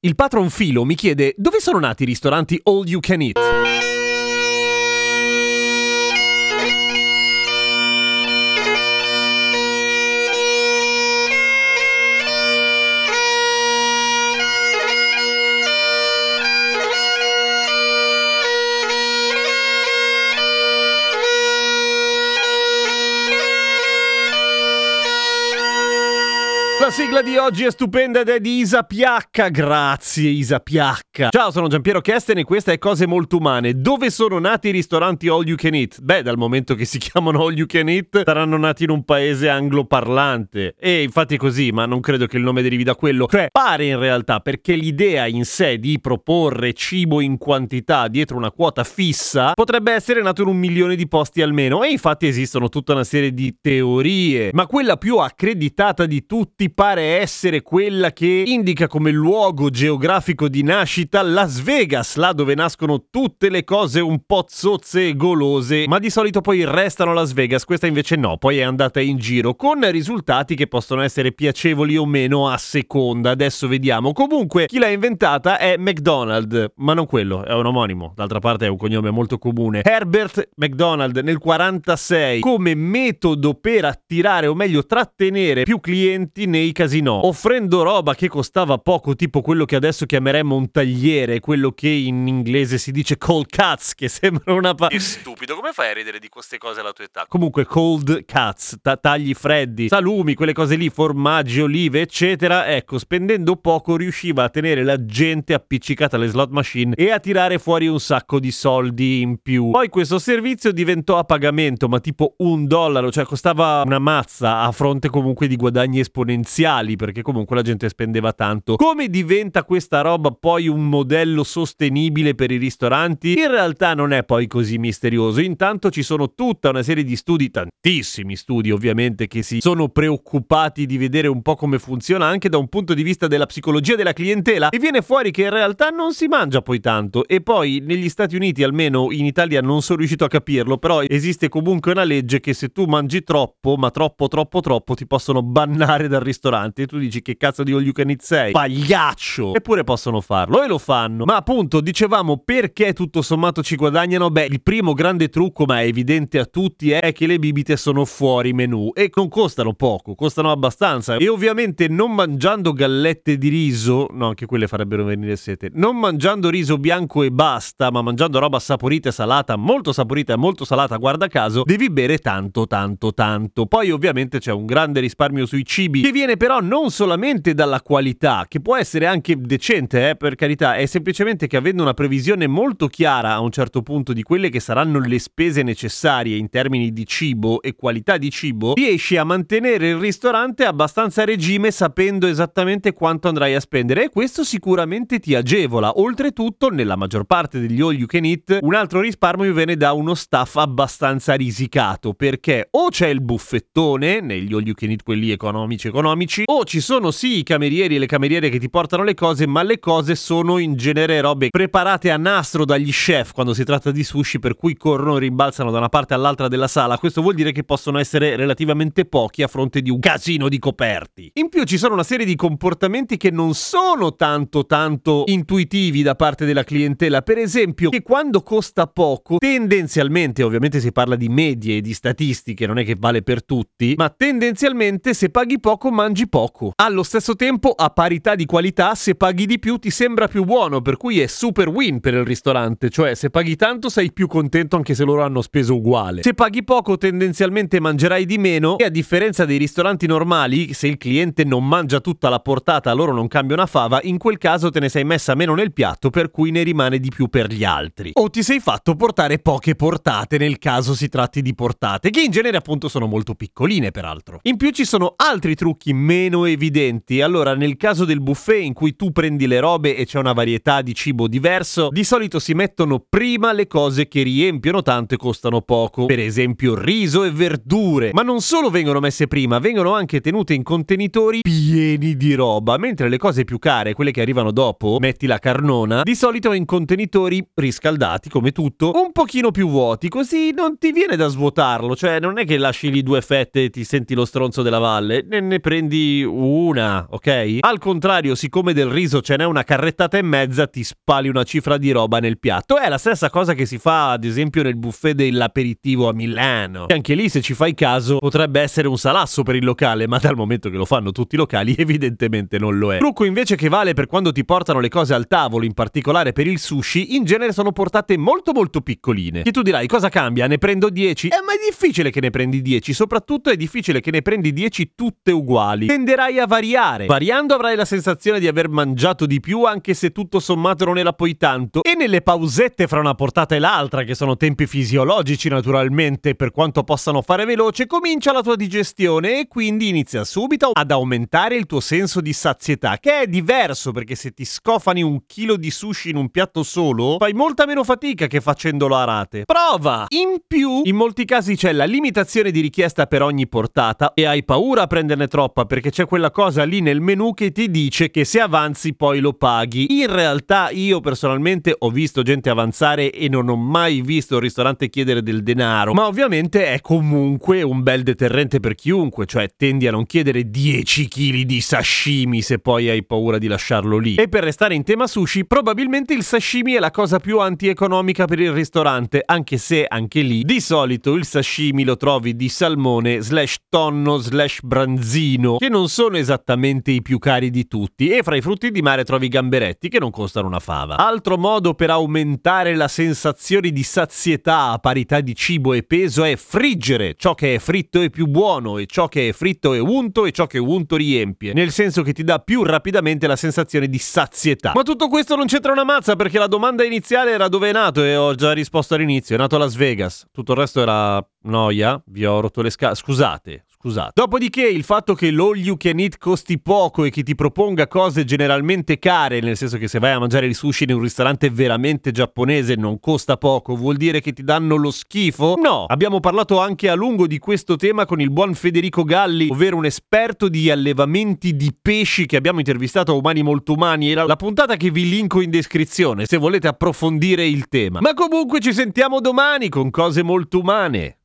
Il patron Filo mi chiede dove sono nati i ristoranti All You Can Eat. La sigla di oggi è stupenda ed è di Isa Piacca. Grazie Isa Piacca. Ciao, sono Giampiero Kesten e questa è Cose Molto Umane. Dove sono nati i ristoranti All You Can Eat? Beh, dal momento che si chiamano All You Can Eat, saranno nati in un paese angloparlante. E infatti è così, ma non credo che il nome derivi da quello. Cioè, pare in realtà perché l'idea in sé di proporre cibo in quantità dietro una quota fissa potrebbe essere nato in un milione di posti almeno. E infatti esistono tutta una serie di teorie. Ma quella più accreditata di tutti pare essere quella che indica come luogo geografico di nascita Las Vegas, là dove nascono tutte le cose un po' zozze e golose, ma di solito poi restano Las Vegas, questa invece no, poi è andata in giro, con risultati che possono essere piacevoli o meno a seconda, adesso vediamo. Comunque, chi l'ha inventata è McDonald, ma non quello, è un omonimo, d'altra parte è un cognome molto comune. Herbert McDonald nel 46 come metodo per attirare o meglio trattenere più clienti nei casinò, offrendo roba che costava poco, tipo quello che adesso chiameremmo un tagliere, quello che in inglese si dice cold cuts, che sembra una pa... Che stupido, come fai a ridere di queste cose alla tua età? Comunque cold cuts, ta- tagli freddi, salumi, quelle cose lì, formaggi, olive, eccetera. Ecco, spendendo poco riusciva a tenere la gente appiccicata alle slot machine e a tirare fuori un sacco di soldi in più. Poi questo servizio diventò a pagamento, ma tipo un dollaro, cioè costava una mazza a fronte comunque di guadagni esponenziali, perché comunque la gente spendeva tanto. Come diventa questa roba poi un modello sostenibile per i ristoranti? In realtà non è poi così misterioso. Intanto ci sono tutta una serie di studi, tantissimi studi ovviamente, che si sono preoccupati di vedere un po' come funziona anche da un punto di vista della psicologia della clientela e viene fuori che in realtà non si mangia poi tanto e poi negli Stati Uniti almeno in Italia non sono riuscito a capirlo però esiste comunque una legge che se tu mangi troppo ma troppo troppo troppo ti possono bannare dal ristorante e tu dici che cazzo di all you can eat sei? Pagliaccio! Eppure possono farlo e lo fanno. Ma appunto dicevamo perché tutto sommato ci guadagnano? Beh il primo grande trucco ma è evidente a tutti è che le bibite sono fuori menù e non costano poco costano abbastanza. E ovviamente non mangiando gallette di riso no anche quelle farebbero venire sete non mangiando riso bianco e basta ma mangiando roba saporita e salata molto saporita e molto salata guarda caso devi bere tanto tanto tanto. Poi ovviamente c'è un grande risparmio sui cibi che viene però non solamente dalla qualità che può essere anche decente eh, per carità è semplicemente che avendo una previsione molto chiara a un certo punto di quelle che saranno le spese necessarie in termini di cibo e qualità di cibo riesci a mantenere il ristorante abbastanza a regime sapendo esattamente quanto andrai a spendere e questo sicuramente ti agevola. Oltretutto, nella maggior parte degli all you can eat, un altro risparmio viene da uno staff abbastanza risicato perché o c'è il buffettone negli all you can eat quelli economici economici o ci sono sì i camerieri e le cameriere che ti portano le cose, ma le cose sono in genere robe preparate a nastro dagli chef quando si tratta di sushi per cui corrono e rimbalzano da una parte all'altra della sala. Questo vuol dire che possono essere relativamente pochi a fronte di un casino di coperti. In più ci sono una serie di comportamenti che non sono tanto tanto intuitivi da parte della clientela. Per esempio, che quando costa poco, tendenzialmente, ovviamente si parla di medie e di statistiche, non è che vale per tutti, ma tendenzialmente se paghi poco mangi mangi poco. Allo stesso tempo, a parità di qualità, se paghi di più ti sembra più buono, per cui è super win per il ristorante, cioè se paghi tanto sei più contento anche se loro hanno speso uguale. Se paghi poco tendenzialmente mangerai di meno e a differenza dei ristoranti normali, se il cliente non mangia tutta la portata, loro non cambia una fava, in quel caso te ne sei messa meno nel piatto per cui ne rimane di più per gli altri. O ti sei fatto portare poche portate nel caso si tratti di portate, che in genere appunto sono molto piccoline peraltro. In più ci sono altri trucchi meno evidenti, allora nel caso del buffet in cui tu prendi le robe e c'è una varietà di cibo diverso, di solito si mettono prima le cose che riempiono tanto e costano poco, per esempio riso e verdure, ma non solo vengono messe prima, vengono anche tenute in contenitori pieni di roba, mentre le cose più care, quelle che arrivano dopo, metti la carnona, di solito in contenitori riscaldati come tutto, un pochino più vuoti, così non ti viene da svuotarlo, cioè non è che lasci lì due fette e ti senti lo stronzo della valle, ne, ne prendi una, ok? Al contrario, siccome del riso ce n'è una carrettata e mezza, ti spali una cifra di roba nel piatto. È la stessa cosa che si fa, ad esempio, nel buffet dell'aperitivo a Milano. E anche lì, se ci fai caso, potrebbe essere un salasso per il locale, ma dal momento che lo fanno tutti i locali, evidentemente non lo è. Trucco invece che vale per quando ti portano le cose al tavolo, in particolare per il sushi, in genere sono portate molto molto piccoline. E tu dirai, cosa cambia? Ne prendo 10? Eh, ma è difficile che ne prendi 10, soprattutto è difficile che ne prendi 10 tutte uguali. Tenderai a variare. Variando avrai la sensazione di aver mangiato di più, anche se tutto sommato non era poi tanto. E nelle pausette fra una portata e l'altra, che sono tempi fisiologici naturalmente, per quanto possano fare veloce, comincia la tua digestione e quindi inizia subito ad aumentare il tuo senso di sazietà, che è diverso perché se ti scofani un chilo di sushi in un piatto solo, fai molta meno fatica che facendolo a rate. Prova! In più, in molti casi c'è la limitazione di richiesta per ogni portata e hai paura a prenderne troppa perché c'è quella cosa lì nel menu che ti dice che se avanzi poi lo paghi. In realtà io personalmente ho visto gente avanzare e non ho mai visto il ristorante chiedere del denaro, ma ovviamente è comunque un bel deterrente per chiunque, cioè tendi a non chiedere 10 kg di sashimi se poi hai paura di lasciarlo lì. E per restare in tema sushi, probabilmente il sashimi è la cosa più antieconomica per il ristorante, anche se anche lì di solito il sashimi lo trovi di salmone slash tonno slash branzino, che non sono esattamente i più cari di tutti, e fra i frutti di mare trovi i gamberetti che non costano una fava. Altro modo per aumentare la sensazione di sazietà a parità di cibo e peso è friggere ciò che è fritto è più buono e ciò che è fritto è unto e ciò che è unto riempie, nel senso che ti dà più rapidamente la sensazione di sazietà. Ma tutto questo non c'entra una mazza perché la domanda iniziale era dove è nato e ho già risposto all'inizio, è nato a Las Vegas. Tutto il resto era noia, vi ho rotto le scale. Scusate, scusate. Dopodiché il fatto che l'all you can eat costi poco e che ti proponga cose generalmente care, nel senso che se vai a mangiare il sushi in un ristorante veramente giapponese non costa poco, vuol dire che ti danno lo schifo? No, abbiamo parlato anche a lungo di questo tema con il buon Federico Galli, ovvero un esperto di allevamenti di pesci che abbiamo intervistato a Umani Molto Umani, era la puntata che vi linko in descrizione se volete approfondire il tema. Ma comunque ci sentiamo domani con cose molto umane.